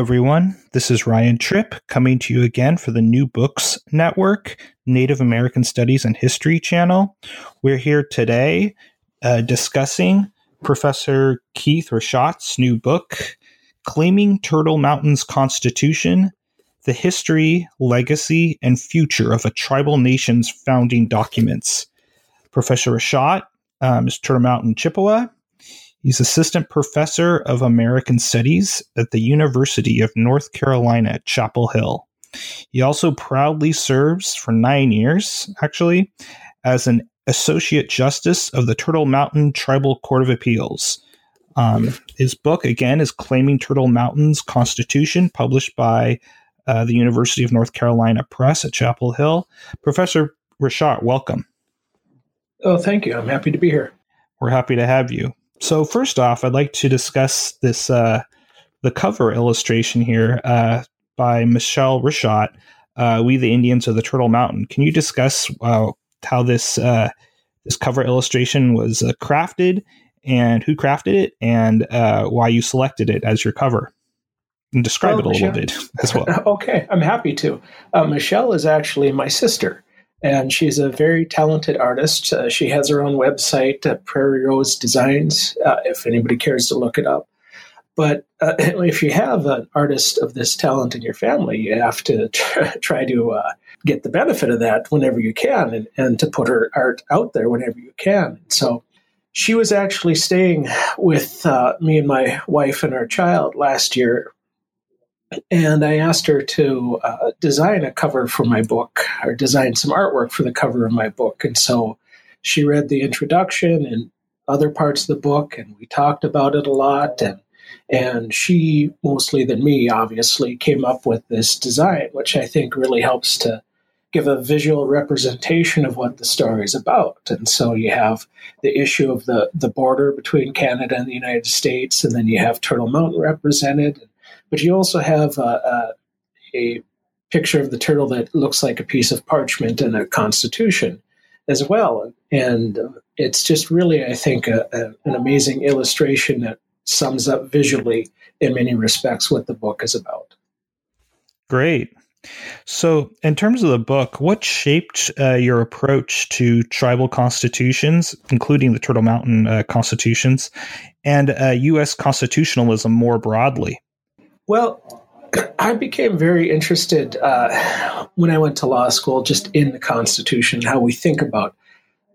Everyone. This is Ryan Tripp coming to you again for the New Books Network, Native American Studies and History channel. We're here today uh, discussing Professor Keith Richotte's new book, Claiming Turtle Mountain's Constitution The History, Legacy, and Future of a Tribal Nation's Founding Documents. Professor Richat um, is Turtle Mountain Chippewa He's assistant professor of American Studies at the University of North Carolina at Chapel Hill. He also proudly serves for nine years, actually, as an associate justice of the Turtle Mountain Tribal Court of Appeals. Um, his book, again, is Claiming Turtle Mountain's Constitution, published by uh, the University of North Carolina Press at Chapel Hill. Professor Richotte, welcome. Oh, thank you. I'm happy to be here. We're happy to have you. So first off, I'd like to discuss this uh, the cover illustration here uh, by Michelle Richotte. Uh, we the Indians of the Turtle Mountain. Can you discuss uh, how this uh, this cover illustration was uh, crafted and who crafted it and why you selected it as your cover? And describe well, it a Michelle, little bit as well. okay, I'm happy to. Michelle is actually my sister and she's a very talented artist. Uh, she has her own website, uh, Prairie Rose Designs, uh, if anybody cares to look it up. But uh, if you have an artist of this talent in your family, you have to try to uh, get the benefit of that whenever you can and, and to put her art out there whenever you can. So she was actually staying with uh, me and my wife and our child last year and I asked her to uh, design a cover for my book or design some artwork for the cover of my book. And so she read the introduction and other parts of the book, and we talked about it a lot. And and she, mostly than me, obviously, came up with this design, which I think really helps to give a visual representation of what the story is about. And so you have the issue of the, the border between Canada and the United States, and then you have Turtle Mountain represented, but you also have a, a, a picture of the turtle that looks like a piece of parchment and a constitution as well. And it's just really, I think, a, a, an amazing illustration that sums up visually, in many respects, what the book is about. Great. So, in terms of the book, what shaped uh, your approach to tribal constitutions, including the Turtle Mountain uh, constitutions, and uh, U.S. constitutionalism more broadly? Well, I became very interested uh, when I went to law school just in the Constitution, how we think about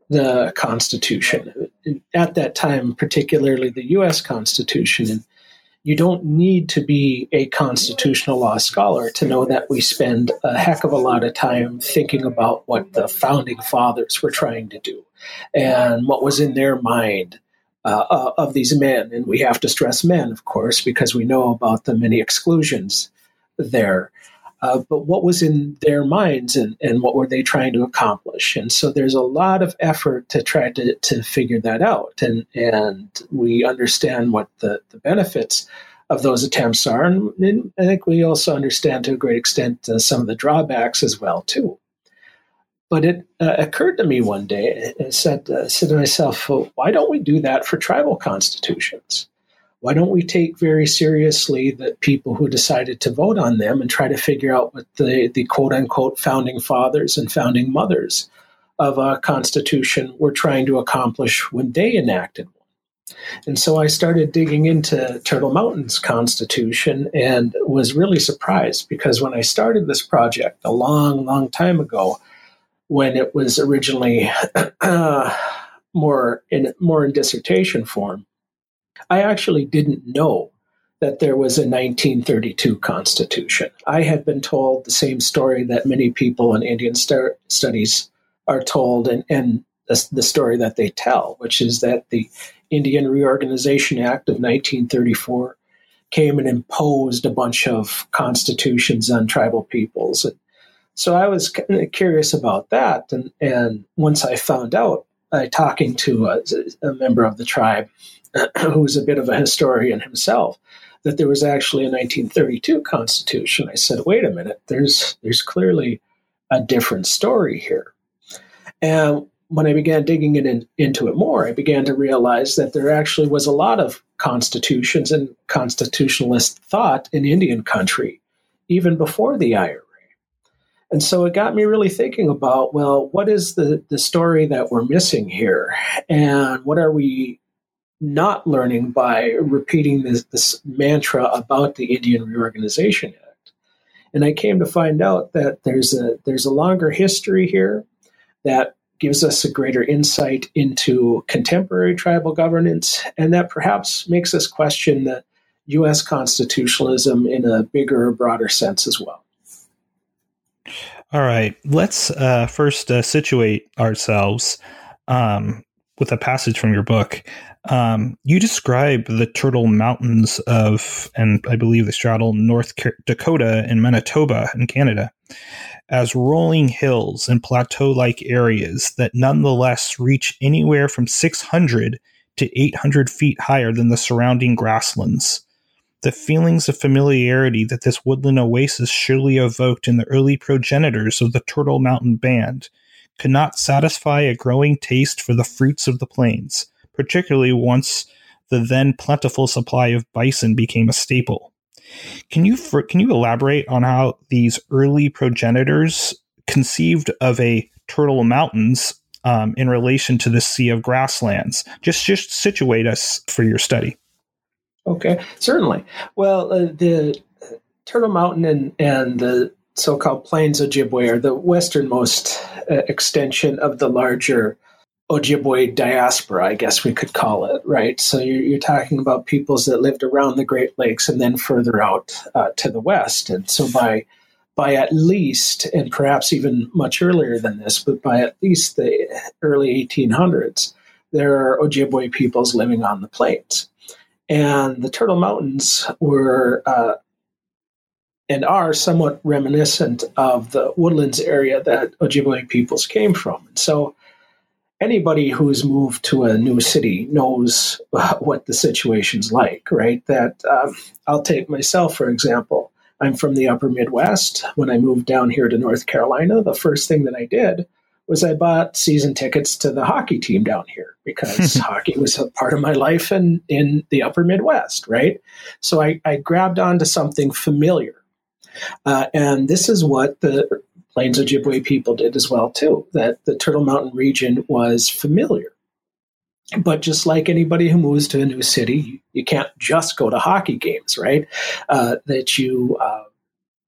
the Constitution. At that time, particularly the U.S. Constitution. And you don't need to be a constitutional law scholar to know that we spend a heck of a lot of time thinking about what the founding fathers were trying to do and what was in their mind uh, uh, of these men. And we have to stress men, of course, because we know about the many exclusions there. Uh, but what was in their minds and, and what were they trying to accomplish? And so there's a lot of effort to try to, to figure that out. And, and we understand what the, the benefits of those attempts are. And, and I think we also understand to a great extent uh, some of the drawbacks as well, too. But it uh, occurred to me one day, I said, uh, said to myself, well, why don't we do that for tribal constitutions? Why don't we take very seriously the people who decided to vote on them and try to figure out what the, the quote unquote founding fathers and founding mothers of a constitution were trying to accomplish when they enacted one? And so I started digging into Turtle Mountain's constitution and was really surprised because when I started this project a long, long time ago, when it was originally more in more in dissertation form. I actually didn't know that there was a 1932 constitution. I had been told the same story that many people in Indian st- studies are told, and, and the, the story that they tell, which is that the Indian Reorganization Act of 1934 came and imposed a bunch of constitutions on tribal peoples. So I was uh, curious about that. And, and once I found out, by talking to a, a member of the tribe who was a bit of a historian himself, that there was actually a 1932 constitution. I said, wait a minute, there's, there's clearly a different story here. And when I began digging in, into it more, I began to realize that there actually was a lot of constitutions and constitutionalist thought in Indian country, even before the IRA. And so it got me really thinking about well, what is the, the story that we're missing here? And what are we not learning by repeating this, this mantra about the Indian Reorganization Act? And I came to find out that there's a there's a longer history here that gives us a greater insight into contemporary tribal governance, and that perhaps makes us question the U.S. constitutionalism in a bigger, broader sense as well. All right, let's uh, first uh, situate ourselves um, with a passage from your book. Um, you describe the Turtle Mountains of, and I believe they straddle North Dakota and Manitoba in Canada as rolling hills and plateau like areas that nonetheless reach anywhere from 600 to 800 feet higher than the surrounding grasslands. The feelings of familiarity that this woodland oasis surely evoked in the early progenitors of the Turtle Mountain Band could not satisfy a growing taste for the fruits of the plains, particularly once the then plentiful supply of bison became a staple. Can you can you elaborate on how these early progenitors conceived of a Turtle Mountains um, in relation to the Sea of Grasslands? Just just situate us for your study. Okay, certainly. Well, uh, the Turtle Mountain and, and the so-called Plains Ojibwe are the westernmost uh, extension of the larger Ojibwe diaspora, I guess we could call it, right? So you're, you're, talking about peoples that lived around the Great Lakes and then further out uh, to the west. And so by by at least, and perhaps even much earlier than this, but by at least the early 1800s, there are Ojibwe peoples living on the plains. And the Turtle Mountains were uh, and are somewhat reminiscent of the woodlands area that Ojibwe peoples came from. And so anybody who's moved to a new city knows what the situation's like, right? That um, I'll take myself, for example. I'm from the upper Midwest. When I moved down here to North Carolina, the first thing that I did was I bought season tickets to the hockey team down here because hockey was a part of my life in, in the upper Midwest, right? So I, I grabbed onto something familiar. Uh, and this is what the Plains Ojibwe people did as well too. That the Turtle Mountain region was familiar. But just like anybody who moves to a new city, you can't just go to hockey games, right? Uh, that you uh,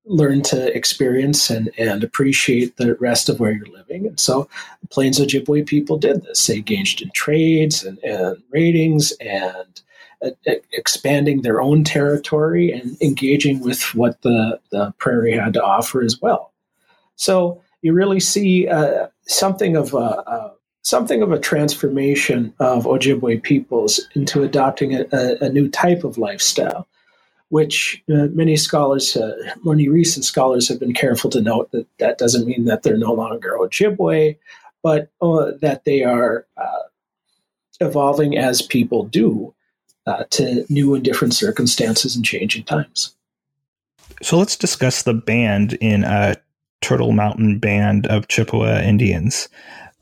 learn to experience and, and appreciate the rest of where you're living. And so Plains Ojibwe people did this. They engaged in trades and, and ratings and uh, expanding their own territory and engaging with what the, the prairie had to offer as well. So you really see uh, something of a, a, something of a transformation of Ojibwe peoples into adopting a, a new type of lifestyle, which uh, many scholars, uh, many recent scholars, have been careful to note that that doesn't mean that they're no longer Ojibwe, but uh, that they are uh, evolving as people do uh, to new and different circumstances and changing times. So let's discuss the band in uh, Turtle Mountain Band of Chippewa Indians.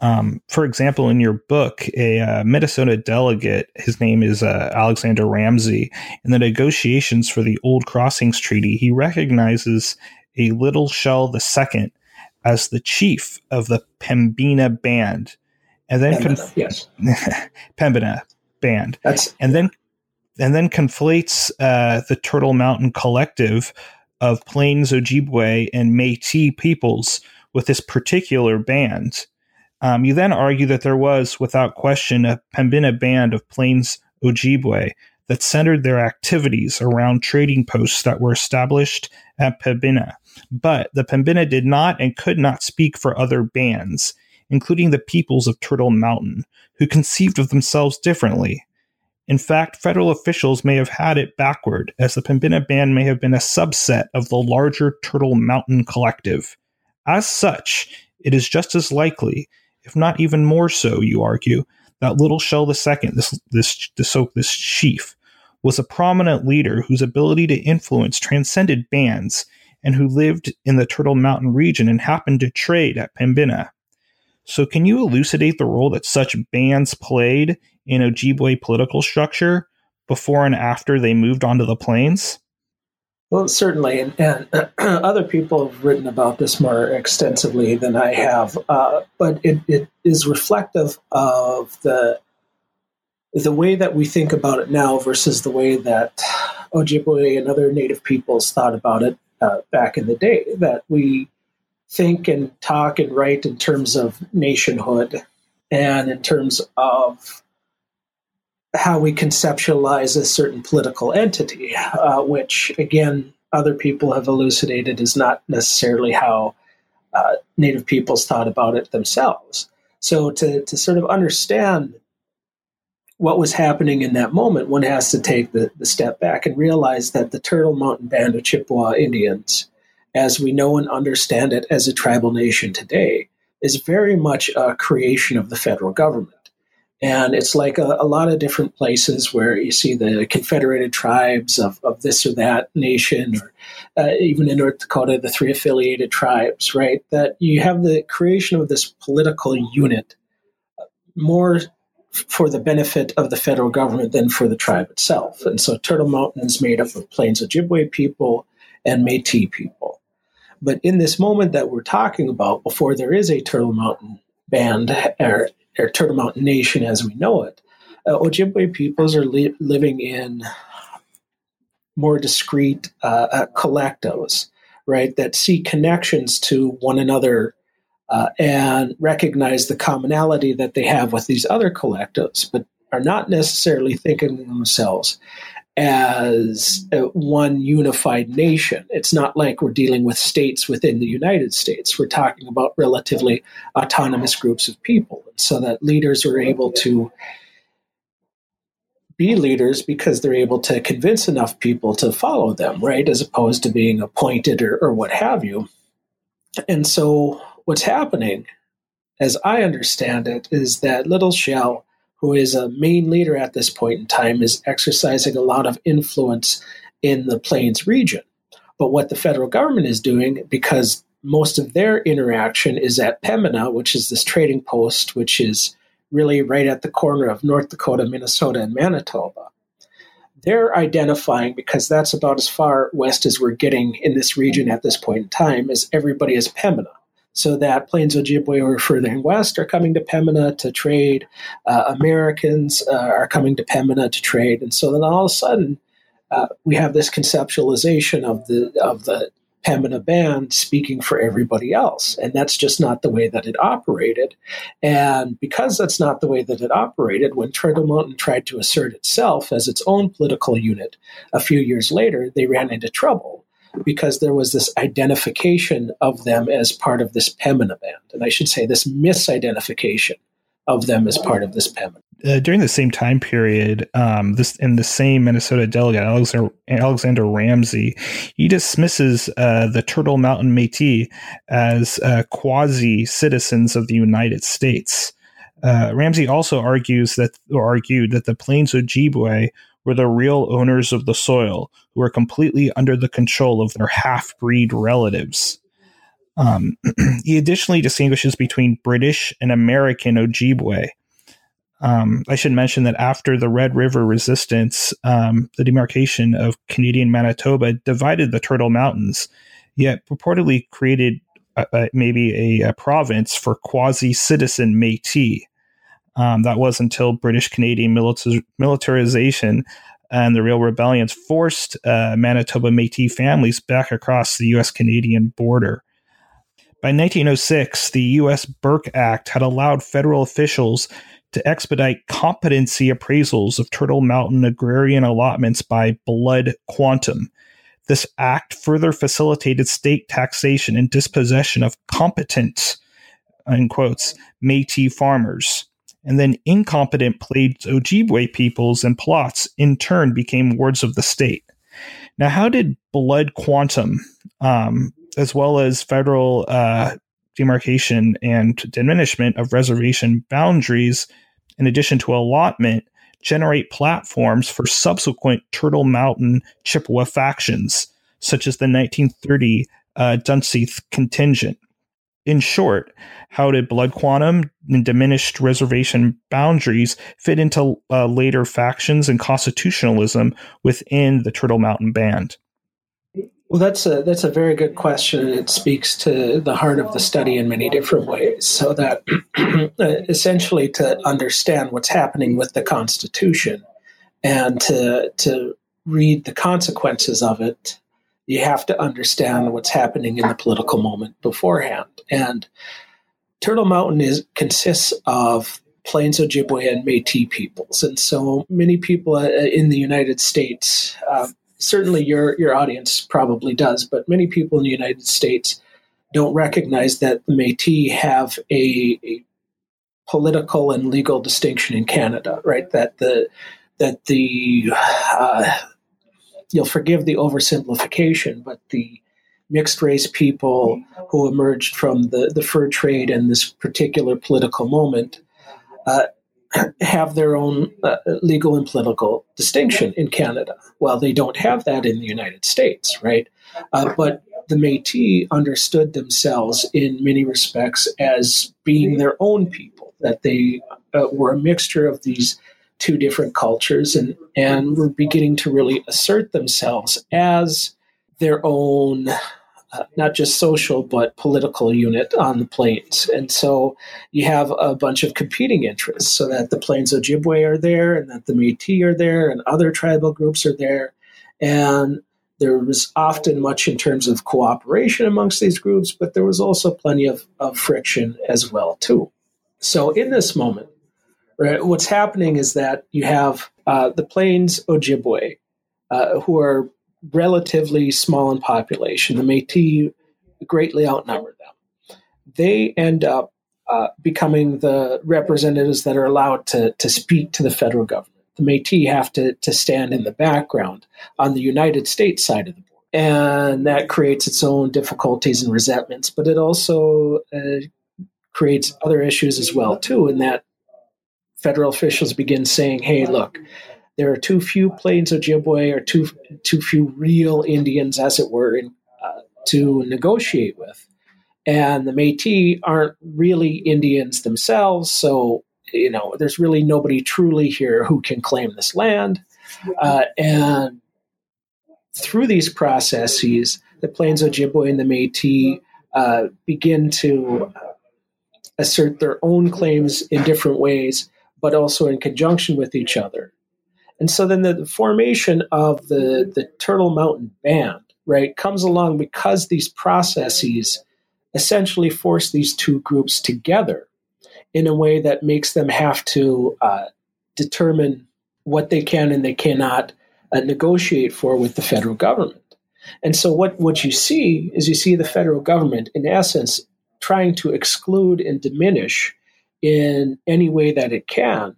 Um, for example, in your book, a uh, Minnesota delegate, his name is uh, Alexander Ramsey, in the negotiations for the Old Crossings Treaty, he recognizes a Little Shell II as the chief of the Pembina Band, and then Pembina, conf- yes, Pembina Band, That's, and then and then conflates uh, the Turtle Mountain Collective of Plains Ojibwe and Métis peoples with this particular band. Um, you then argue that there was, without question, a Pembina band of Plains Ojibwe that centered their activities around trading posts that were established at Pembina. But the Pembina did not and could not speak for other bands, including the peoples of Turtle Mountain, who conceived of themselves differently. In fact, federal officials may have had it backward, as the Pembina Band may have been a subset of the larger Turtle Mountain Collective. As such, it is just as likely, if not even more so, you argue, that Little Shell II, this this this, this chief, was a prominent leader whose ability to influence transcended bands and who lived in the Turtle Mountain region and happened to trade at Pembina. So, can you elucidate the role that such bands played in Ojibwe political structure before and after they moved onto the plains? Well, certainly, and, and other people have written about this more extensively than I have, uh, but it, it is reflective of the the way that we think about it now versus the way that Ojibwe and other Native peoples thought about it uh, back in the day. That we think and talk and write in terms of nationhood and in terms of how we conceptualize a certain political entity, uh, which again, other people have elucidated is not necessarily how uh, Native peoples thought about it themselves. So, to, to sort of understand what was happening in that moment, one has to take the, the step back and realize that the Turtle Mountain Band of Chippewa Indians, as we know and understand it as a tribal nation today, is very much a creation of the federal government. And it's like a, a, lot of different places where you see the confederated tribes of, of this or that nation, or uh, even in North Dakota, the three affiliated tribes, right? That you have the creation of this political unit more for the benefit of the federal government than for the tribe itself. And so Turtle Mountain is made up of Plains Ojibwe people and Metis people. But in this moment that we're talking about, before there is a Turtle Mountain band or, or Turtle Mountain Nation as we know it, uh, Ojibwe peoples are li- living in more discrete uh, uh, collectives, right, that see connections to one another uh, and recognize the commonality that they have with these other collectives, but are not necessarily thinking themselves as one unified nation. It's not like we're dealing with states within the United States. We're talking about relatively autonomous groups of people, so that leaders are able to be leaders because they're able to convince enough people to follow them, right? As opposed to being appointed or, or what have you. And so what's happening, as I understand it, is that Little Shell, who is a main leader at this point in time, is exercising a lot of influence in the Plains region. But what the federal government is doing, because most of their interaction is at Pembina, which is this trading post, which is really right at the corner of North Dakota, Minnesota, and Manitoba. They're identifying, because that's about as far west as we're getting in this region at this point in time, as everybody is Pembina so that Plains Ojibwe are further west are coming to Pembina to trade. Uh, Americans uh, are coming to Pembina to trade, and so then all of a sudden uh, we have this conceptualization of the of the Pembina band speaking for everybody else, and that's just not the way that it operated. And because that's not the way that it operated, when Turtle Mountain tried to assert itself as its own political unit a few years later, they ran into trouble because there was this identification of them as part of this Pembina band. And I should say this misidentification of them as part of this Pembina. Uh, during the same time period, um, this in the same Minnesota delegate Alexander, Alexander Ramsey, he dismisses uh, the Turtle Mountain Métis as uh, quasi citizens of the United States. Uh, Ramsey also argues that, or argued that the Plains Ojibwe were the real owners of the soil, who were completely under the control of their half breed relatives. Um, he additionally distinguishes between British and American Ojibwe. Um, I should mention that after the Red River Resistance, um, the demarcation of Canadian Manitoba divided the Turtle Mountains, yet purportedly created uh, uh, maybe a, a, province for quasi citizen Metis. Um, that was until British Canadian militar- militarization and the Riel rebellions forced uh, Manitoba Metis families back across the U.S. Canadian border. By 1906, the U.S. Burke Act had allowed federal officials to expedite competency appraisals of Turtle Mountain agrarian allotments by blood quantum. This act further facilitated state taxation and dispossession of competent, in quotes, Metis farmers. And then incompetent Plains Ojibwe peoples and plots in turn became wards of the state. Now, how did blood quantum, um, as well as federal uh, demarcation and diminishment of reservation boundaries, in addition to allotment, generate platforms for subsequent Turtle Mountain Chippewa factions, such as the 1930 uh, Dunseith contingent. In short, how did blood quantum and diminished reservation boundaries fit into uh, later factions and constitutionalism within the Turtle Mountain Band? Well, that's a that's a very good question. It speaks to the heart of the study in many different ways. So that essentially to understand what's happening with the Constitution and to to read the consequences of it, you have to understand what's happening in the political moment beforehand. And Turtle Mountain is consists of Plains Ojibwe and Métis peoples, and so many people uh, in the United States. Uh, certainly your your audience probably does, but many people in the United States don't recognize that the Métis have a, a political and legal distinction in Canada, right? That the that the uh, you'll forgive the oversimplification, but the mixed race people who emerged from the, the fur trade and this particular political moment uh, have their own uh, legal and political distinction in Canada. Well, they don't have that in the United States, right? Uh, but the Metis understood themselves in many respects as being their own people, that they uh, were a mixture of these two different cultures and, and were beginning to really assert themselves as their own uh, not just social but political unit on the plains. And so you have a bunch of competing interests, so that the Plains Ojibwe are there, and that the Métis are there, and other tribal groups are there, and there was often much in terms of cooperation amongst these groups, but there was also plenty of, of friction as well too. So in this moment, right, what's happening is that you have uh, the Plains Ojibwe, uh, who are relatively small in population. The Métis greatly outnumber them. They end up uh, becoming the representatives that are allowed to, to speak to the federal government. The Métis have to, to stand in the background on the United States side of the board. And that creates its own difficulties and resentments, but it also uh, creates other issues as well, too, in that federal officials begin saying, hey, look, there are too few Plains Ojibwe or too too few real Indians, as it were, in, uh, to negotiate with. And the Métis aren't really Indians themselves, so you know there's really nobody truly here who can claim this land. Uh, and through these processes, the Plains Ojibwe and the Métis uh, begin to uh, assert their own claims in different ways, but also in conjunction with each other. And so then the formation of the, the Turtle Mountain Band, right, comes along because these processes essentially force these two groups together in a way that makes them have to uh, determine what they can and they cannot uh, negotiate for with the federal government. And so what, what you see is you see the federal government, in essence, trying to exclude and diminish in any way that it can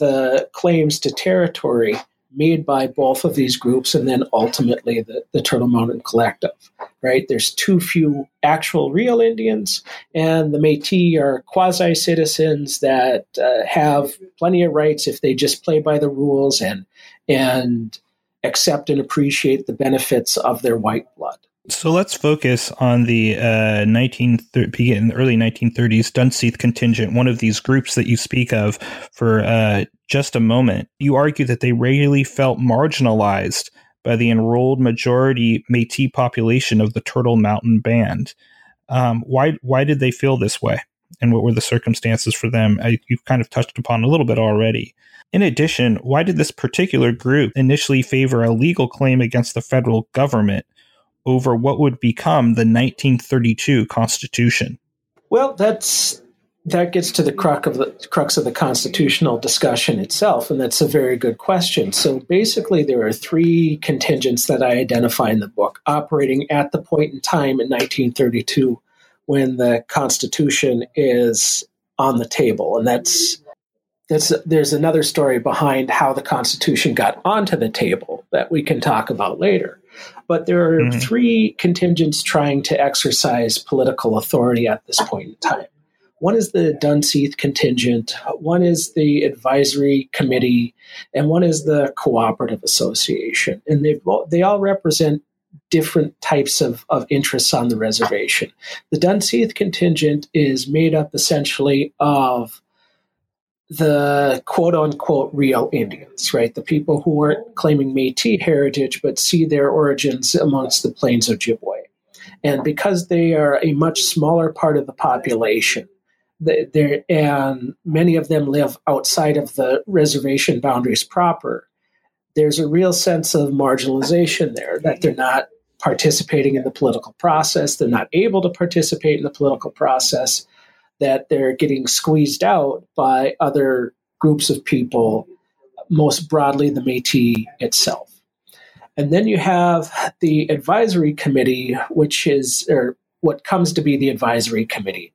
the claims to territory made by both of these groups and then ultimately the, the Turtle Mountain Collective, right? There's too few actual real Indians, and the Metis are quasi citizens that uh, have plenty of rights if they just play by the rules and and accept and appreciate the benefits of their white blood. So let's focus on the uh, 19 in the early 1930s Dunseith contingent, one of these groups that you speak of, for uh, just a moment. You argue that they regularly felt marginalized by the enrolled majority Métis population of the Turtle Mountain Band. Um, why why did they feel this way, and what were the circumstances for them? I, you've kind of touched upon a little bit already. In addition, why did this particular group initially favor a legal claim against the federal government? Over what would become the 1932 Constitution? Well, that's that gets to the crux of the crux of the constitutional discussion itself, and that's a very good question. So basically, there are three contingents that I identify in the book operating at the point in time in 1932 when the Constitution is on the table, and that's that's there's another story behind how the Constitution got onto the table that we can talk about later. But there are mm-hmm. three contingents trying to exercise political authority at this point in time. One is the Dunseith contingent, one is the advisory committee, and one is the cooperative association. And they they all represent different types of, of interests on the reservation. The Dunseith contingent is made up essentially of the quote unquote real Indians, right? The people who aren't claiming Metis heritage but see their origins amongst the plains Ojibwe. And because they are a much smaller part of the population, they and many of them live outside of the reservation boundaries proper, there's a real sense of marginalization there that they're not participating in the political process, they're not able to participate in the political process that they're getting squeezed out by other groups of people, most broadly the Metis itself. And then you have the advisory committee, which is, or what comes to be the advisory committee,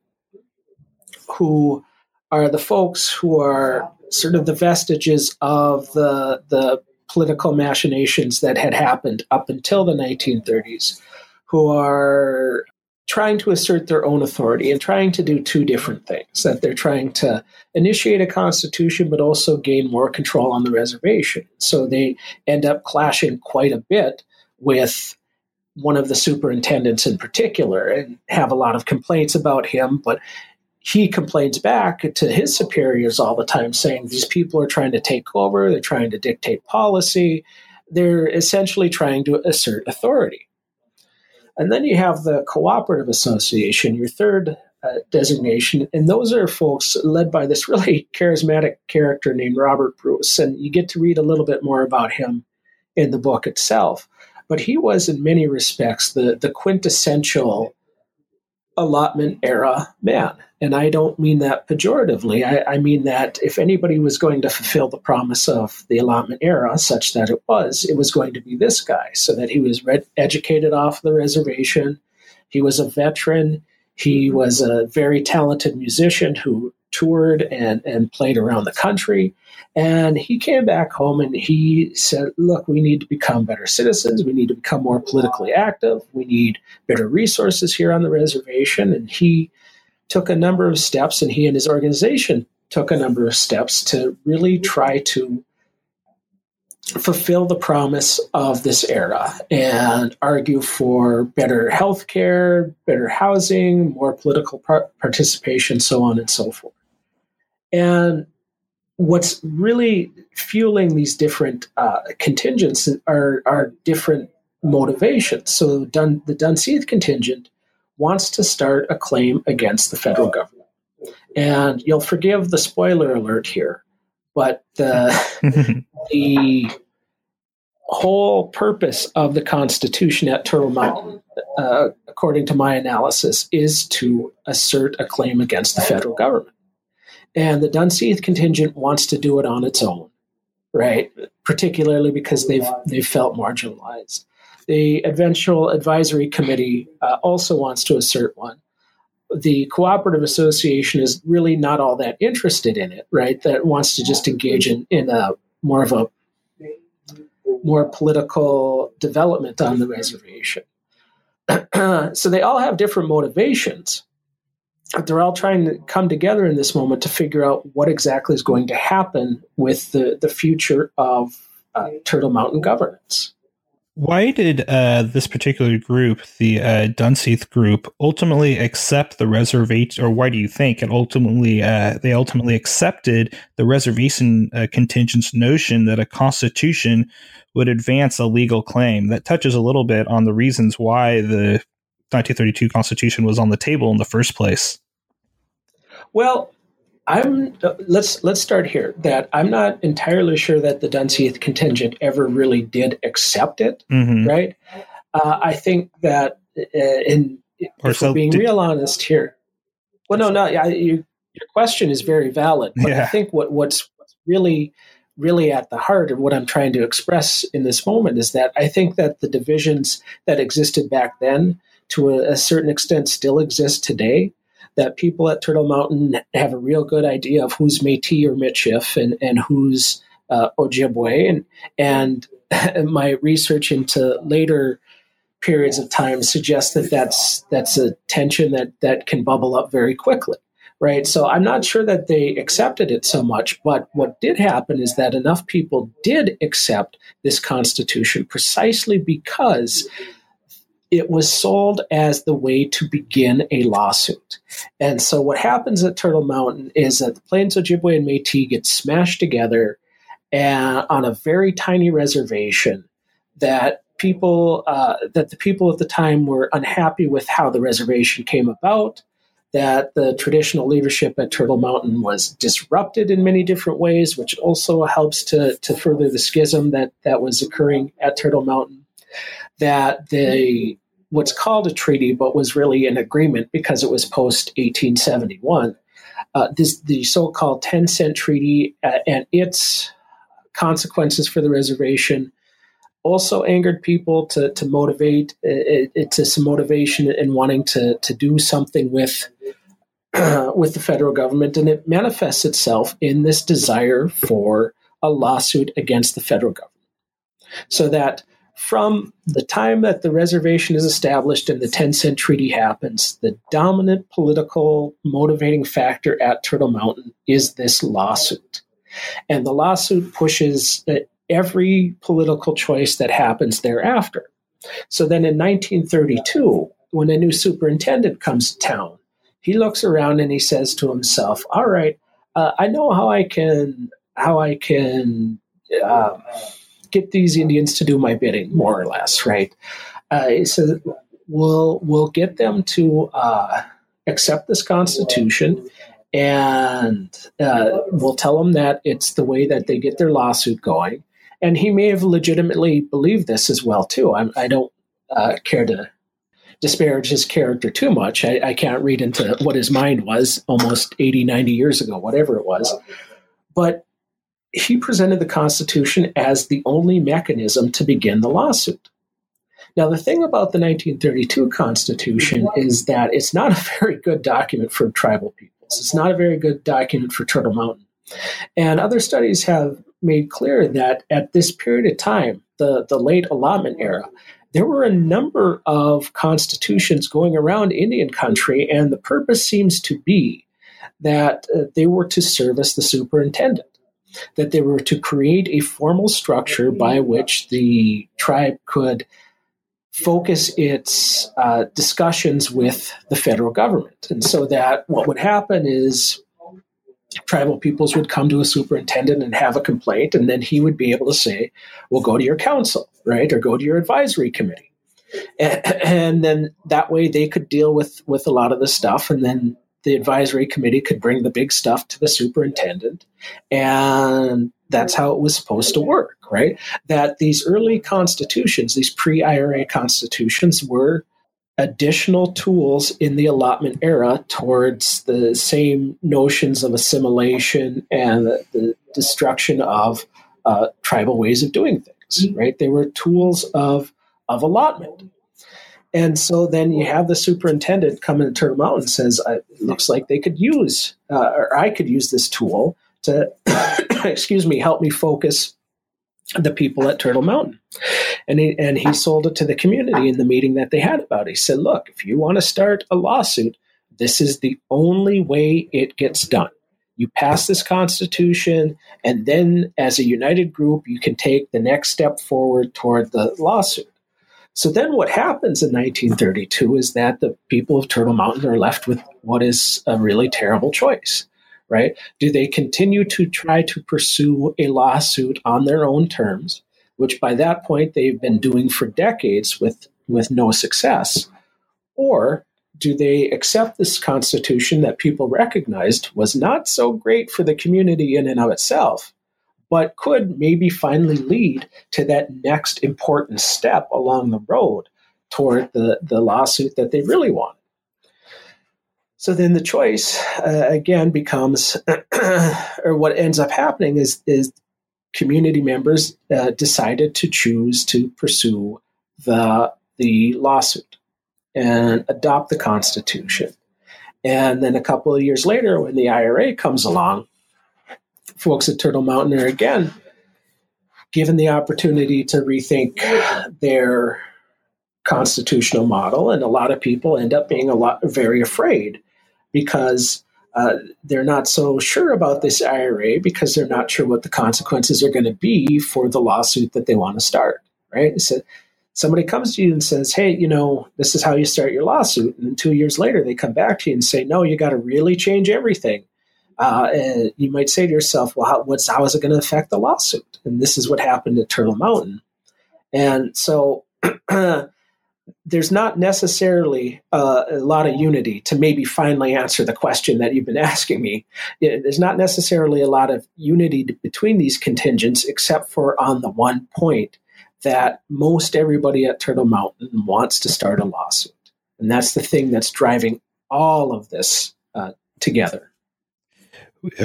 who are the folks who are sort of the vestiges of the, the political machinations that had happened up until the 1930s, who are trying to assert their own authority and trying to do two different things that they're trying to initiate a constitution but also gain more control on the reservation. So they end up clashing quite a bit with one of the superintendents in particular and have a lot of complaints about him but he complains back to his superiors all the time saying these people are trying to take over they're trying to dictate policy they're essentially trying to assert authority and then you have the cooperative association, your third uh, designation. And those are folks led by this really charismatic character named Robert Bruce. And you get to read a little bit more about him in the book itself. But he was, in many respects, the, the quintessential allotment era man. And I don't mean that pejoratively. I, I, mean that if anybody was going to fulfill the promise of the allotment era, such that it was, it was going to be this guy, so that he was educated off the reservation. He was a veteran. He was a very talented musician who toured and, and played around the country. And he came back home and he said, Look, we need to become better citizens. We need to become more politically active. We need better resources here on the reservation. And he took a number of steps, and he and his organization took a number of steps to really try to fulfill the promise of this era and argue for better health care, better housing, more political par- participation, so on and so forth. And what's really fueling these different uh, contingents are, are different motivations. So Dun- the Dunseith contingent wants to start a claim against the federal government. And you'll forgive the spoiler alert here, but the, the whole purpose of the Constitution at Turtle Mountain, uh, according to my analysis, is to assert a claim against the federal government. And the Dunseith contingent wants to do it on its own, right? Particularly because they've they've felt marginalized. The eventual advisory committee uh, also wants to assert one. The cooperative association is really not all that interested in it, right? That wants to just engage in, in a more of a more political development on the reservation. so they all have different motivations they're all trying to come together in this moment to figure out what exactly is going to happen with the, the future of uh, Turtle Mountain governance. Why did uh, this particular group, the uh, Dunseith group, ultimately accept the reservation, or why do you think it ultimately uh, they ultimately accepted the reservation uh, contingent's notion that a constitution would advance a legal claim? That touches a little bit on the reasons why the 1932 Constitution was on the table in the first place? Well, I'm uh, let's let's start here. That I'm not entirely sure that the Dunseith contingent ever really did accept it, mm-hmm. right? uh, I think that uh, in or if so being did, real honest here. Well, no, no, I, you, your question is very valid. But yeah. I think what, what's, what's really, really at the heart of what I'm trying to express in this moment is that I think that the divisions that existed back then, to a, a certain extent, still exist today. That people at Turtle Mountain have a real good idea of who's Métis or Michif and, and who's uh, Ojibwe. And, and my research into later periods of time suggests that that's that's a tension that that can bubble up very quickly right so i'm not sure that they accepted it so much but what did happen is that enough people did accept this constitution precisely because it was sold as the way to begin a lawsuit. And so what happens at Turtle Mountain is that the Plains Ojibwe and Métis get smashed together and, on a very tiny reservation that people uh, that the people at the time were unhappy with how the reservation came about that the traditional leadership at Turtle Mountain was disrupted in many different ways, which also helps to, to further the schism that, that was occurring at Turtle Mountain. That the what's called a treaty, but was really an agreement because it was post 1871. Uh, this the so-called 10 cent treaty uh, and its consequences for the reservation also angered people to, to motivate it, it to some motivation and wanting to, to do something with uh, with the federal government and it manifests itself in this desire for a lawsuit against the federal government so that from the time that the reservation is established and the 10 cent treaty happens the dominant political motivating factor at turtle mountain is this lawsuit and the lawsuit pushes every political choice that happens thereafter. So then in 1932, when a new superintendent comes to town, he looks around and he says to himself, "All right, uh, I know how I can how I can uh, get these Indians to do my bidding, more or less, right?" Uh, says, "We'll we'll get them to uh, accept this Constitution." And uh, we'll tell them that it's the way that they get their lawsuit going and he may have legitimately believed this as well too. I do not uh, care to disparage his character too much. I, I, can't read into what his mind was almost 80, 90 years ago, whatever it was. But he presented the Constitution as the only mechanism to begin the lawsuit. Now, the thing about the 1932 Constitution is that it's not a very good document for tribal peoples. It's not a very good document for Turtle Mountain. And other studies have made clear that at this period of time, the, the late allotment era, there were a number of constitutions going around Indian country, and the purpose seems to be that uh, they were to service the superintendent, that they were to create a formal structure by which the tribe could focus its uh, discussions with the federal government. And so that what would happen is tribal peoples would come to a superintendent and have a complaint, and then he would be able to say, "Well, go to your council, right, or go to your advisory committee," and, and then that way they could deal with with a lot of the stuff, and then the advisory committee could bring the big stuff to the superintendent, and that's how it was supposed to work, right? That these early constitutions, these pre-IRA constitutions, were additional tools in the allotment era towards the same notions of assimilation and the, the destruction of uh, tribal ways of doing things. Mm-hmm. Right? They were tools of of allotment. And so then you have the superintendent come into Turtle Mountain and says, "It looks like they could use, uh, or I could use this tool to, excuse me, help me focus the people at Turtle Mountain. And he, and he sold it to the community in the meeting that they had about it. He said, look, if you want to start a lawsuit, this is the only way it gets done. You pass this constitution, and then as a united group, you can take the next step forward toward the lawsuit. So then what happens in 1932 is that the people of Turtle Mountain are left with what is a really terrible choice right? Do they continue to try to pursue a lawsuit on their own terms, which by that point they've been doing for decades with, with no success? Or do they accept this constitution that people recognized was not so great for the community in and of itself, but could maybe finally lead to that next important step along the road toward the, the lawsuit that they really want. So then the choice uh, again becomes, or what ends up happening is, is community members uh, decided to choose to pursue the, the lawsuit and adopt the Constitution. And then a couple of years later, when the IRA comes along, folks at Turtle Mountain are again given the opportunity to rethink their constitutional model, and a lot of people end up being a lot very afraid because uh, they're not so sure about this IRA because they're not sure what the consequences are going to be for the lawsuit that they want to start. Right? So somebody comes to you and says, "Hey, you know, this is how you start your lawsuit," and then two years later they come back to you and say, "No, you got to really change everything." Uh, and you might say to yourself, "Well, how, what's how is it going to affect the lawsuit?" And this is what happened at Turtle Mountain. And so there's not necessarily uh, a lot of unity to maybe finally answer the question that you've been asking me. There's not necessarily a lot of unity between these contingents, except for on the one point that most everybody at Turtle Mountain wants to start a lawsuit. And that's the thing that's driving all of this uh, together.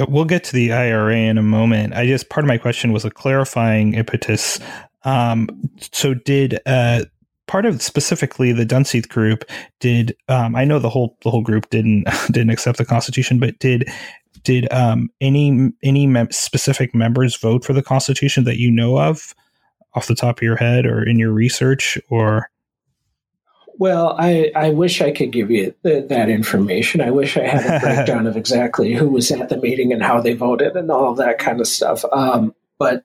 We'll get to the IRA in a moment. I just part of my question was a clarifying impetus. Um, so, did uh, part of specifically the Dunseith group did um, I know the whole the whole group didn't didn't accept the Constitution, but did did um, any any mem- specific members vote for the Constitution that you know of off the top of your head or in your research or? Well, I, I wish I could give you th- that information. I wish I had a breakdown of exactly who was at the meeting and how they voted and all of that kind of stuff. Um, but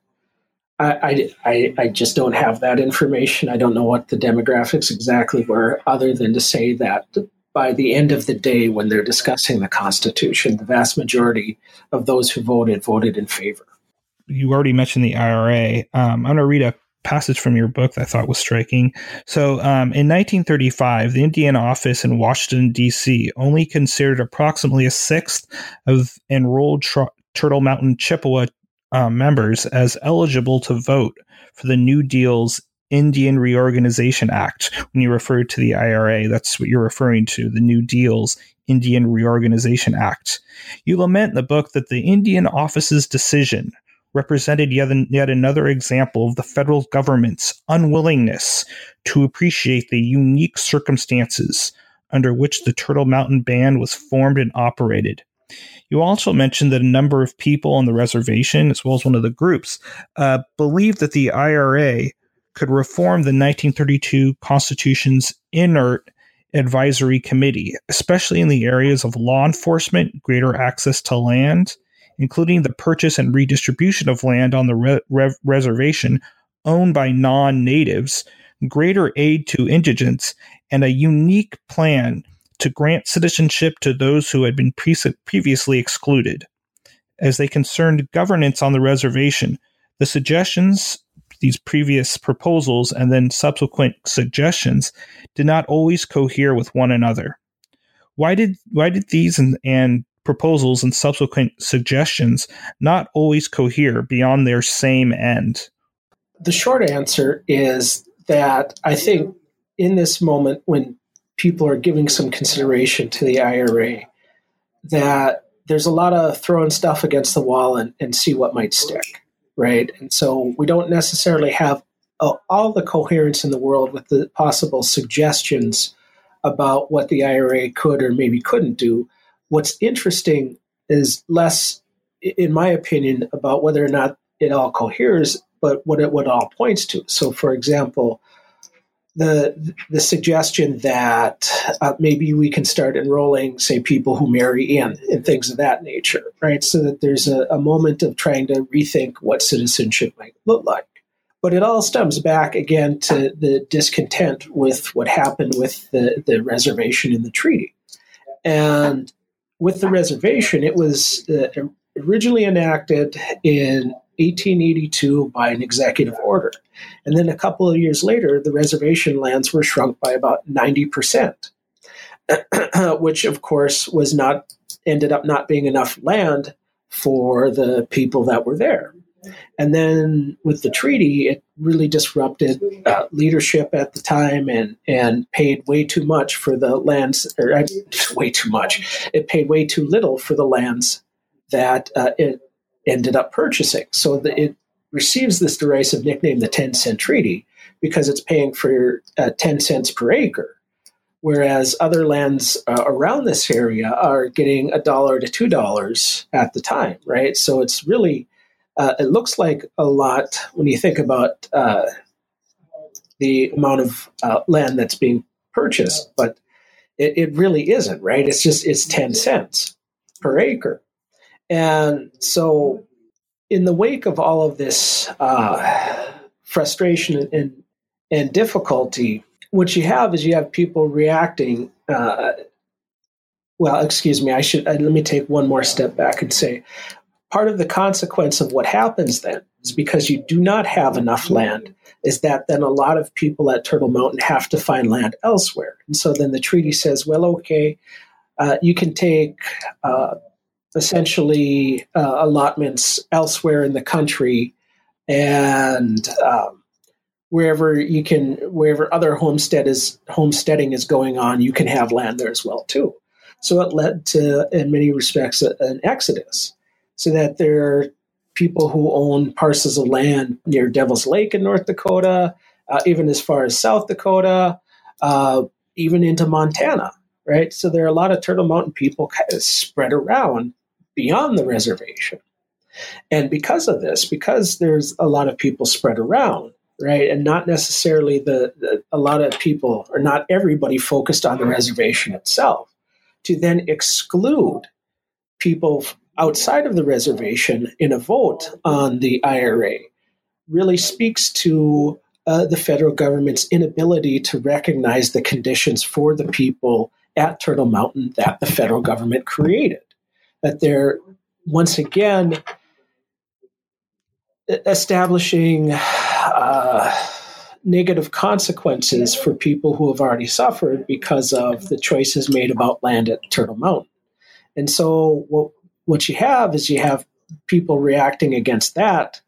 I, I, I just don't have that information. I don't know what the demographics exactly were, other than to say that by the end of the day, when they're discussing the Constitution, the vast majority of those who voted voted in favor. You already mentioned the IRA. Um, I'm going to read a passage from your book that I thought was striking. So, um, in 1935, the Indian office in Washington, D.C., only considered approximately a sixth of enrolled tr- Turtle Mountain Chippewa um, members as eligible to vote for the New Deal's Indian Reorganization Act. When you refer to the IRA, that's what you're referring to, the New Deal's Indian Reorganization Act. You lament in the book that the Indian office's decision represented yet, yet another example of the federal government's unwillingness to appreciate the unique circumstances under which the Turtle Mountain Band was formed and operated. You also mentioned that a number of people on the reservation, as well as one of the groups, uh, believed that the IRA could reform the 1932 Constitution's inert advisory committee, especially in the areas of law enforcement, greater access to land, including the purchase and redistribution of land on the re- re- reservation owned by non natives, greater aid to indigents, and a unique plan to grant citizenship to those who had been pre- previously excluded. As they concerned governance on the reservation, the suggestions, these previous proposals, and then subsequent suggestions did not always cohere with one another. Why did why did these and, and proposals and subsequent suggestions not always cohere beyond their same end? The short answer is that I think in this moment when people are giving some consideration to the IRA, that there's a lot of throwing stuff against the wall and, and see what might stick, right? And so we don't necessarily have uh, all the coherence in the world with the possible suggestions about what the IRA could or maybe couldn't do. What's interesting is less, in my opinion, about whether or not it all coheres, but what it what all points to. So, for example, the the suggestion that uh, maybe we can start enrolling, say, people who marry in and things of that nature, right? So that there's a, a moment of trying to rethink what citizenship might look like. But it all stems back again to the discontent with what happened with the, the reservation in the treaty. And with the reservation, it was uh, originally enacted in 1882 by an executive order. And then a couple of years later, the reservation lands were shrunk by about 90%, which of course was not, ended up not being enough land for the people that were there. And then with the treaty, it really disrupted uh, leadership at the time and, and paid way too much for the lands, or uh, way too much. It paid way too little for the lands that uh, it ended up purchasing. So the, it receives this derisive nickname, the 10 cent treaty, because it's paying for uh, 10 cents per acre. Whereas other lands uh, around this area are getting a dollar to two dollars at the time, right? So it's really uh, it looks like a lot when you think about uh, the amount of uh, land that's being purchased, but it, it, really isn't, right? It's just it's ten cents per acre, and so in the wake of all of this uh, frustration and and difficulty, what you have is you have people reacting. Uh, well, excuse me. I should uh, let me take one more step back and say part of the consequence of what happens then is because you do not have enough land is that then a lot of people at turtle mountain have to find land elsewhere. And so then the treaty says well okay uh, you can take uh, essentially uh, allotments elsewhere in the country and um, wherever you can wherever other homestead is homesteading is going on you can have land there as well too. So it led to in many respects an exodus so that there are people who own parcels of land near Devil's Lake in North Dakota, uh, even as far as South Dakota, uh, even into Montana, right? So there are a lot of Turtle Mountain people kind of spread around beyond the reservation. And because of this, because there's a lot of people spread around, right, and not necessarily the, the a lot of people or not everybody focused on the reservation itself, to then exclude people outside of the reservation in a vote on the IRA really speaks to uh, the federal government's inability to recognize the conditions for the people at Turtle Mountain that the federal government created. That they're once again establishing uh, negative consequences for people who have already suffered because of the choices made about land at Turtle Mountain. And so, what what you have is you have people reacting against that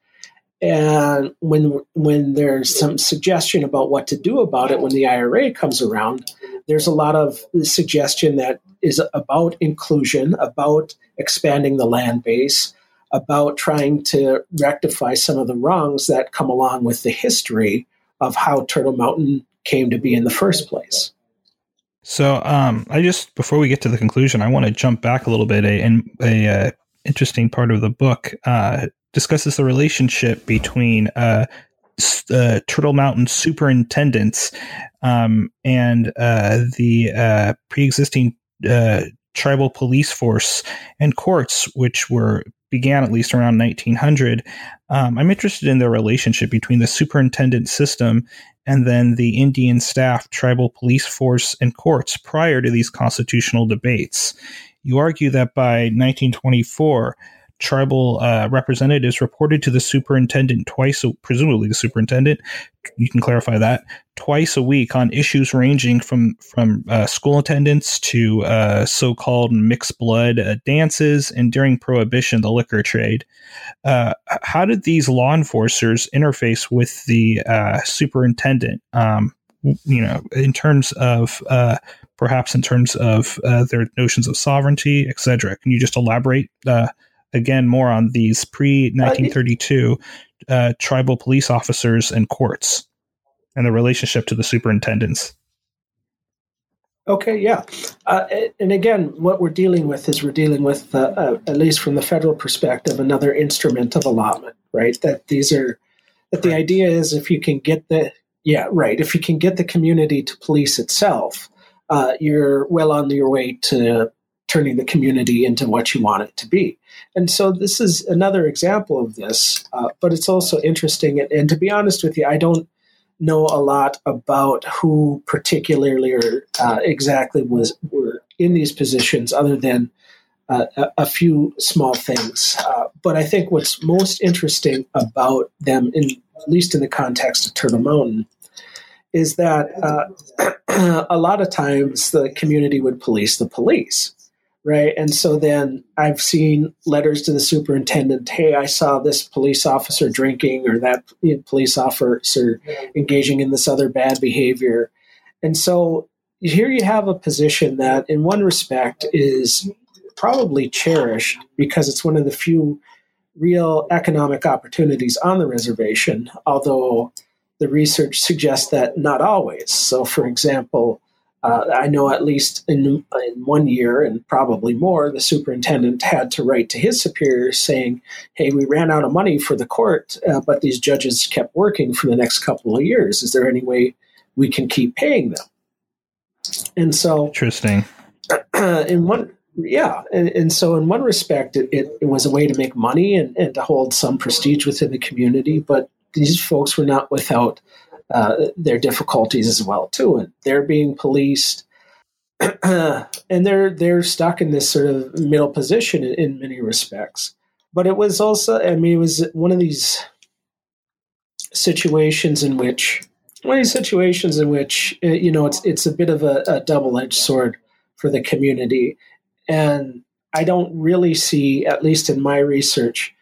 and when when there's some suggestion about what to do about it when the IRA comes around, there's a lot of suggestion that is about inclusion, about expanding the land base, about trying to rectify some of the wrongs that come along with the history of how Turtle Mountain came to be in the first place. So, um, I just before we get to the conclusion, I want to jump back a little bit. A, a, a uh, interesting part of the book uh, discusses the relationship between uh, uh, Turtle Mountain superintendents um, and uh, the uh, pre-existing tribal police force and courts, which were began at least around 1900. Um, I'm interested in the relationship between the superintendent system and then the Indian staff, tribal police force, and courts prior to these constitutional debates. You argue that by 1924, tribal uh, representatives reported to the superintendent twice, presumably the superintendent, you can clarify that, twice a week on issues ranging from from uh, school attendance to uh, so-called mixed blood uh, dances, and during Prohibition, the liquor trade. Uh, how did these law enforcers interface with the uh, superintendent? Um, you know, in terms of perhaps in terms of their notions of sovereignty, etc. Can you just elaborate? Again more on these pre 1932 uh, tribal police officers and courts and the relationship to the superintendents. Okay, yeah. Uh, and again, what we're dealing with is we're dealing with, uh, uh, at least from the federal perspective, another instrument of allotment, right? That these are, that the idea is if you can get the, yeah, right, if you can get the community to police itself, uh, you're well on your way to turning the community into what you want it to be. And so this is another example of this, uh, but it's also interesting. And, and, to be honest with you, I don't know a lot about who particularly or uh, exactly was were in these positions, other than uh, a, few small things. Uh, but I think what's most interesting about them, in at least in the context of Turtle Mountain, is that uh, a lot of times the community would police the police right? And so then I've seen letters to the superintendent hey, I saw this police officer drinking or that police officer engaging in this other bad behavior. And so here you have a position that, in one respect, is probably cherished because it's one of the few real economic opportunities on the reservation, although the research suggests that not always. So, for example, uh, I know at least in, in one year and probably more, the superintendent had to write to his superiors saying, Hey, we ran out of money for the court, uh, but these judges kept working for the next couple of years. Is there any way we can keep paying them? And so, interesting. in one, yeah, and, and so in one respect, it, it, it, was a way to make money and, and to hold some prestige within the community. But these folks were not without uh, their difficulties as well too, and they're being policed, and they're they're stuck in this sort of middle position in, in many respects. But it was also, I mean, it was one of these situations in which one of these situations in which uh, you know it's it's a bit of a, a double edged sword for the community, and I don't really see, at least in my research,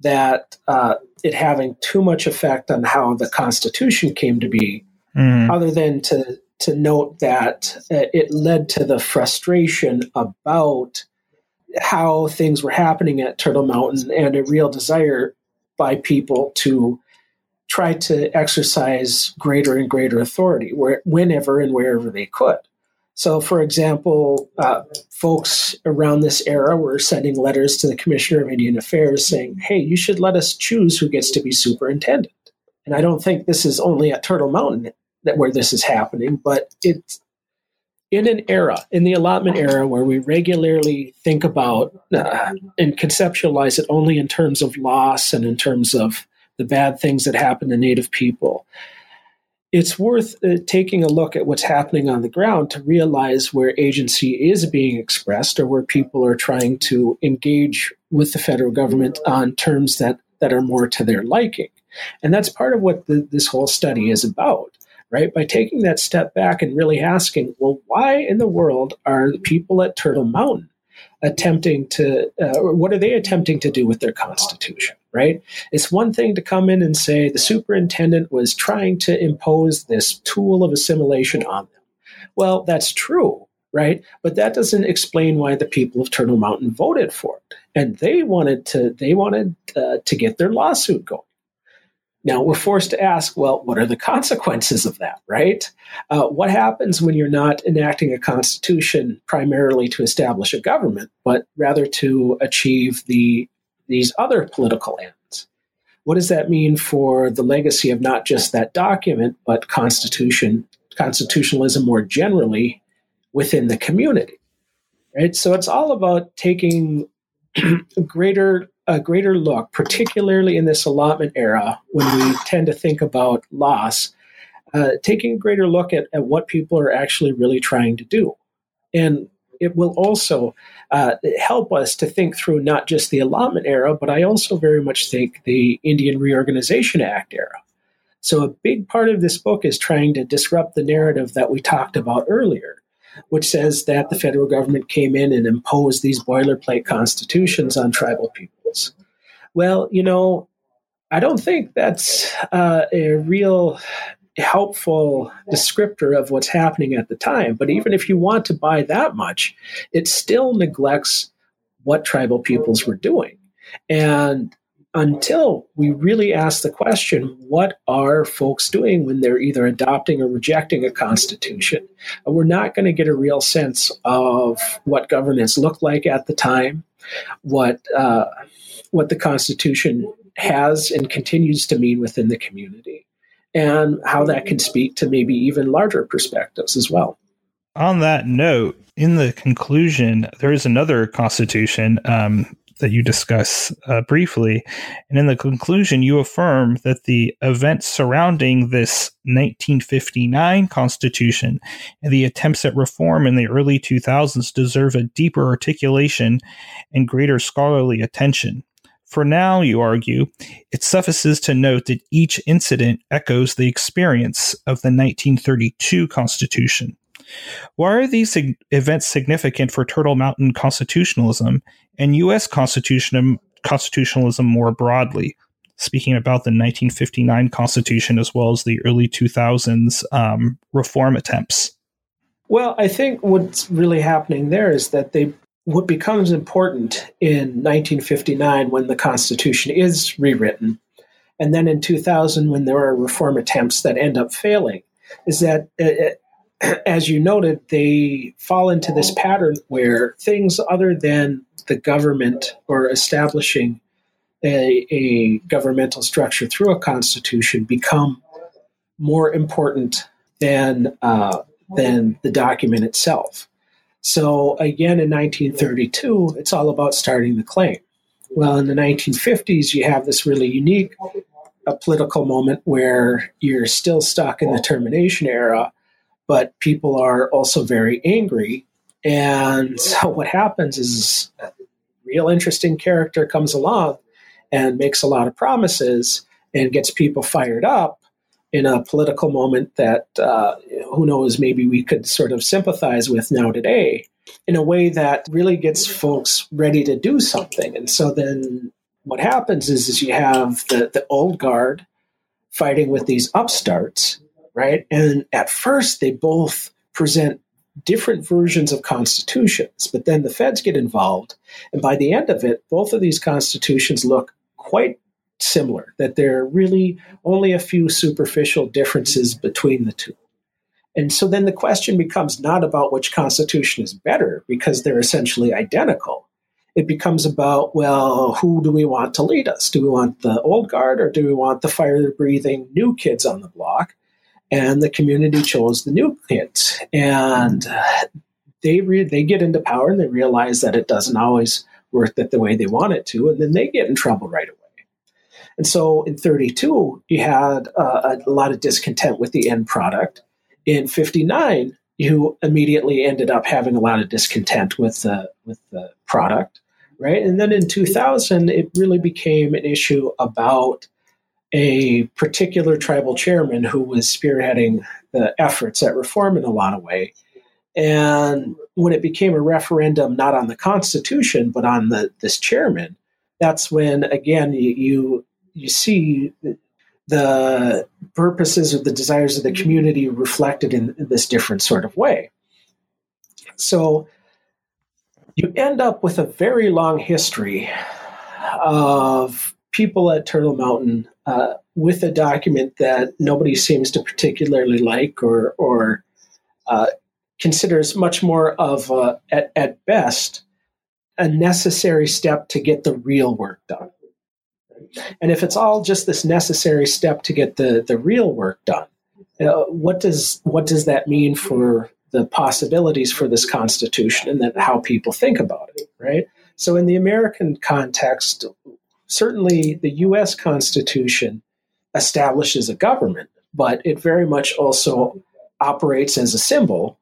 that uh, it having too much effect on how the Constitution came to be, mm. other than to to note that uh, it led to the frustration about how things were happening at Turtle Mountain and a real desire by people to try to exercise greater and greater authority where, whenever and wherever they could. So, for example, uh, folks around this era were sending letters to the Commissioner of Indian Affairs saying, hey, you should let us choose who gets to be superintendent. And I don't think this is only at Turtle Mountain that where this is happening, but it's in an era, in the allotment era, where we regularly think about uh, and conceptualize it only in terms of loss and in terms of the bad things that happen to Native people it's worth uh, taking a look at what's happening on the ground to realize where agency is being expressed or where people are trying to engage with the federal government on terms that, that are more to their liking. And that's part of what the, this whole study is about, right? By taking that step back and really asking, well, why in the world are the people at Turtle Mountain attempting to, uh, what are they attempting to do with their constitution, right? It's one thing to come in and say the superintendent was trying to impose this tool of assimilation on them. Well, that's true, right? But that doesn't explain why the people of Turtle Mountain voted for it, and they wanted to they wanted uh, to get their lawsuit going. Now we're forced to ask, well, what are the consequences of that, right? Uh, what happens when you're not enacting a constitution primarily to establish a government, but rather to achieve the these other political ends? What does that mean for the legacy of not just that document, but constitution, constitutionalism more generally within the community? Right. So it's all about taking greater a greater look, particularly in this allotment era when we tend to think about loss, uh, taking a greater look at, at what people are actually really trying to do. And it will also uh, help us to think through not just the allotment era, but I also very much think the Indian Reorganization Act era. So, a big part of this book is trying to disrupt the narrative that we talked about earlier which says that the federal government came in and imposed these boilerplate constitutions on tribal Well, you know, I don't think that's uh, a real helpful descriptor of what's happening at the time. But even if you want to buy that much, it still neglects what tribal peoples were doing. And until we really ask the question what are folks doing when they're either adopting or rejecting a constitution we're not going to get a real sense of what governance looked like at the time what uh, what the constitution has and continues to mean within the community and how that can speak to maybe even larger perspectives as well. On that note in the conclusion there is another constitution um, that you discuss uh, briefly. And in the conclusion, you affirm that the events surrounding this 1959 Constitution and the attempts at reform in the early 2000s deserve a deeper articulation and greater scholarly attention. For now, you argue, it suffices to note that each incident echoes the experience of the 1932 Constitution. Why are these sig- events significant for Turtle Mountain constitutionalism and U.S. constitution- constitutionalism more broadly? Speaking about the 1959 Constitution as well as the early 2000s um, reform attempts. Well, I think what's really happening there is that they what becomes important in 1959 when the Constitution is rewritten, and then in 2000 when there are reform attempts that end up failing, is that, uh, uh, as you noted, they fall into this pattern where things other than the government or establishing a, a governmental structure through a constitution become more important than uh, than the document itself. So again, in 1932, it's all about starting the claim. Well, in the 1950s, you have this really unique a political moment where you're still stuck in the termination era, but people are also very angry. And so what happens is a real interesting character comes along and makes a lot of promises and gets people fired up in a political moment that uh, who knows maybe we could sort of sympathize with now today in a way that really gets folks ready to do something and so then what happens is, is you have the, the old guard fighting with these upstarts right and at first they both present different versions of constitutions but then the feds get involved and by the end of it both of these constitutions look quite similar, that there are really only a few superficial differences between the two. And so then the question becomes not about which constitution is better, because they're essentially identical. It becomes about, well, who do we want to lead us? Do we want the old guard or do we want the fire breathing new kids on the block? And the community chose the new kids. And they, re- they get into power and they realize that it doesn't always work that the way they want it to. And then they get in trouble right away. And so in 32, you had uh, a lot of discontent with the end product. In 59, you immediately ended up having a lot of discontent with the with the product, right? And then in 2000, it really became an issue about a particular tribal chairman who was spearheading the efforts at reform in a lot of way. And when it became a referendum, not on the Constitution, but on the this chairman, that's when again you, you you see the purposes or the desires of the community reflected in, in this different sort of way. So you end up with a very long history of people at Turtle Mountain uh, with a document that nobody seems to particularly like or, or uh, considers much more of, a, at, at best, a necessary step to get the real work done. And if it's all just this necessary step to get the, the real work done, uh, what does what does that mean for the possibilities for this constitution and then how people think about it, right? So in the American context, certainly the US Constitution establishes a government, but it very much also operates as a symbol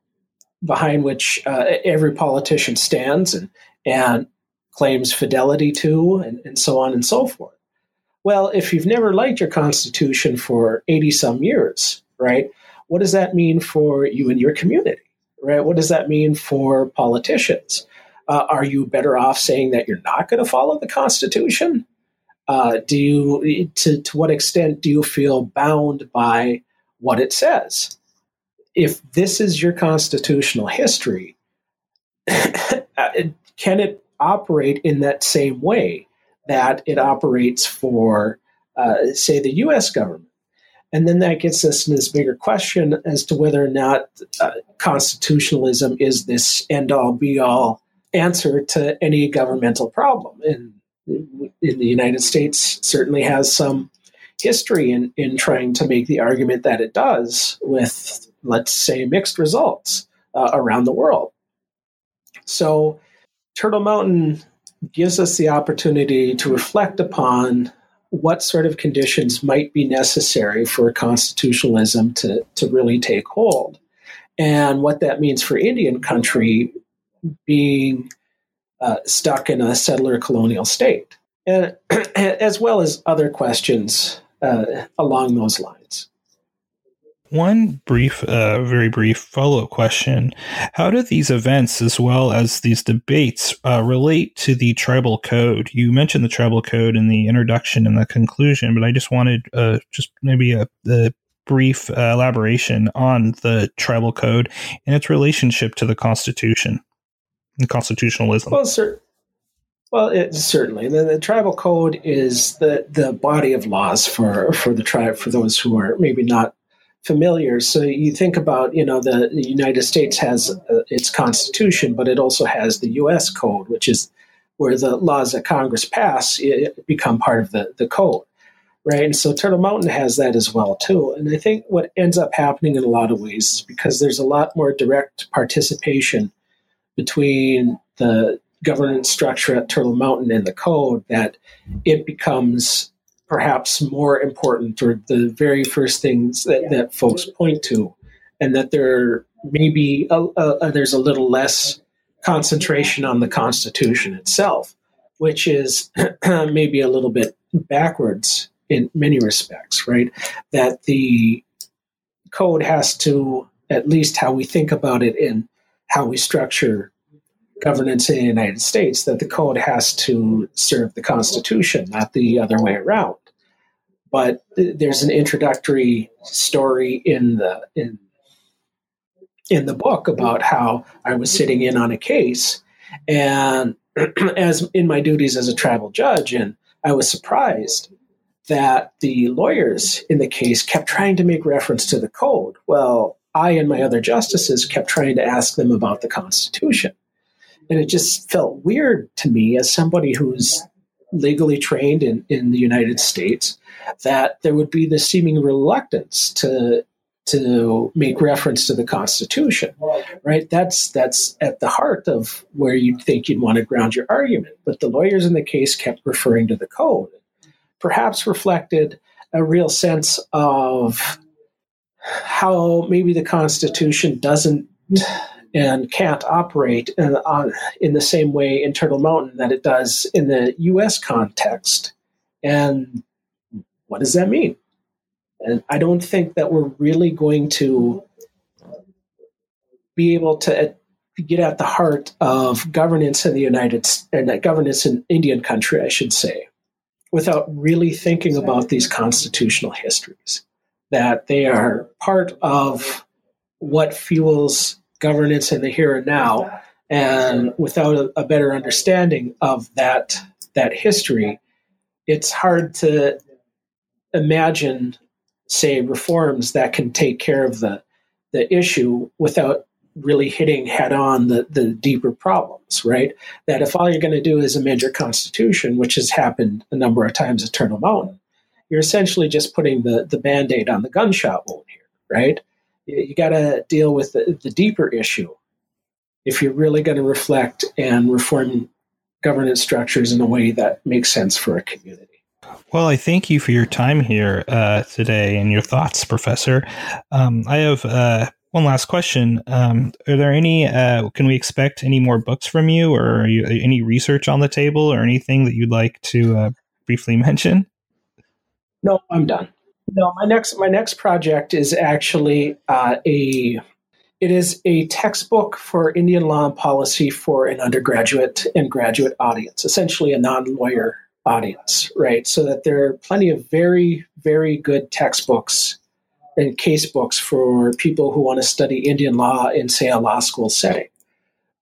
behind which uh, every politician stands and, and claims fidelity to, and, and so on and so forth. Well, if you've never liked your Constitution for 80 some years, right, what does that mean for you and your community, right? What does that mean for politicians? Uh, are you better off saying that you're not going to follow the Constitution? Uh, do you, to, to what extent do you feel bound by what it says? If this is your constitutional history, can it operate in that same way? that it operates for, uh, say, the US government. And then that gets us in this bigger question as to whether or not uh, constitutionalism is this end all be all answer to any governmental problem. And in the United States, certainly has some history in, in trying to make the argument that it does with, let's say, mixed results uh, around the world. So, Turtle Mountain gives us the opportunity to reflect upon what sort of conditions might be necessary for constitutionalism to, to really take hold and what that means for Indian country being uh, stuck in a settler colonial state, as well as other questions uh, along those lines. one brief, uh, very brief follow up question. How do these events, as well as these debates, uh, relate to the tribal code? You mentioned the tribal code in the introduction and the conclusion, but I just wanted uh, just maybe a, a brief uh, elaboration on the tribal code and its relationship to the Constitution constitutionalism. Well, sir. Well, it, certainly. The, the, tribal code is the, the body of laws for, for the tribe, for those who are maybe not familiar. So you think about, you know, the, the United States has uh, its constitution, but it also has the U.S. code, which is where the laws that Congress pass become part of the, the code, right? And so Turtle Mountain has that as well, too. And I think what ends up happening in a lot of ways is because there's a lot more direct participation between the governance structure at Turtle Mountain and the code that it becomes perhaps more important or the very first things that, that folks point to, and that there maybe a, a, there's a little less concentration on the Constitution itself, which is maybe a little bit backwards in many respects, right? That the code has to, at least how we think about it in how we structure governance in the United States, that the code has to serve the Constitution, not the other way around but there's an introductory story in the in in the book about how I was sitting in on a case and as in my duties as a tribal judge and I was surprised that the lawyers in the case kept trying to make reference to the code. Well, I and my other justices kept trying to ask them about the Constitution. And it just felt weird to me as somebody who's legally trained in, in the United States that there would be this seeming reluctance to to make reference to the Constitution, right? That's that's at the heart of where you'd think you'd want to ground your argument. But the lawyers in the case kept referring to the code, perhaps reflected a real sense of how maybe the Constitution doesn't and can't operate in, on, in the same way in Turtle Mountain that it does in the U.S. context. And what does that mean? And I don't think that we're really going to be able to get at the heart of governance in the United and uh, governance in Indian country, I should say, without really thinking about these constitutional histories. That they are part of what fuels governance in the here and now, and without a, a better understanding of that that history, it's hard to imagine, say, reforms that can take care of the the issue without really hitting head on the, the deeper problems, right? That if all you're going to do is amend your constitution, which has happened a number of times at Turtle Mountain, you're essentially just putting the, the band aid on the gunshot wound here, right? You, you got to deal with the, the deeper issue if you're really going to reflect and reform governance structures in a way that makes sense for a community. Well, I thank you for your time here uh, today and your thoughts, Professor. Um, I have uh, one last question. Um, are there any? Uh, can we expect any more books from you, or you, any research on the table, or anything that you'd like to uh, briefly mention? No, I'm done. No, my next my next project is actually uh, a it is a textbook for Indian law and policy for an undergraduate and graduate audience, essentially a non lawyer audience, right? So that there are plenty of very, very good textbooks and case books for people who want to study Indian law in, say, a law school setting.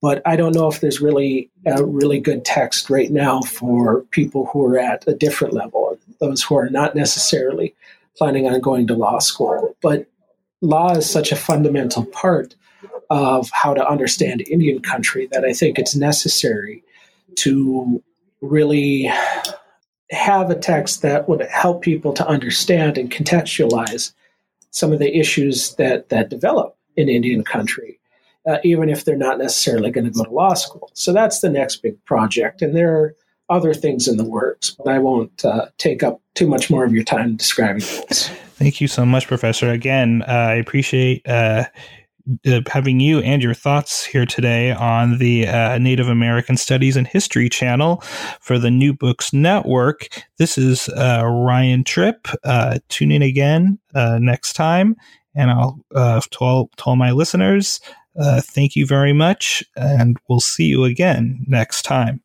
But I don't know if there's really a really good text right now for people who are at a different level, those who are not necessarily planning on going to law school. But law is such a fundamental part of how to understand Indian country that I think it's necessary to really have a text that would help people to understand and contextualize some of the issues that that develop in Indian country, uh, even if they're not necessarily going to go to law school. So that's the next big project, and there other things in the works, but I won't uh, take up too much more of your time describing those. Thank you so much, Professor. Again, uh, I appreciate uh, uh, having you and your thoughts here today on the uh, Native American Studies and History channel for the New Books Network. This is uh, Ryan Tripp. Tune in again next time, And I'll to all to all my listeners, thank you very much, and we'll see you again next time.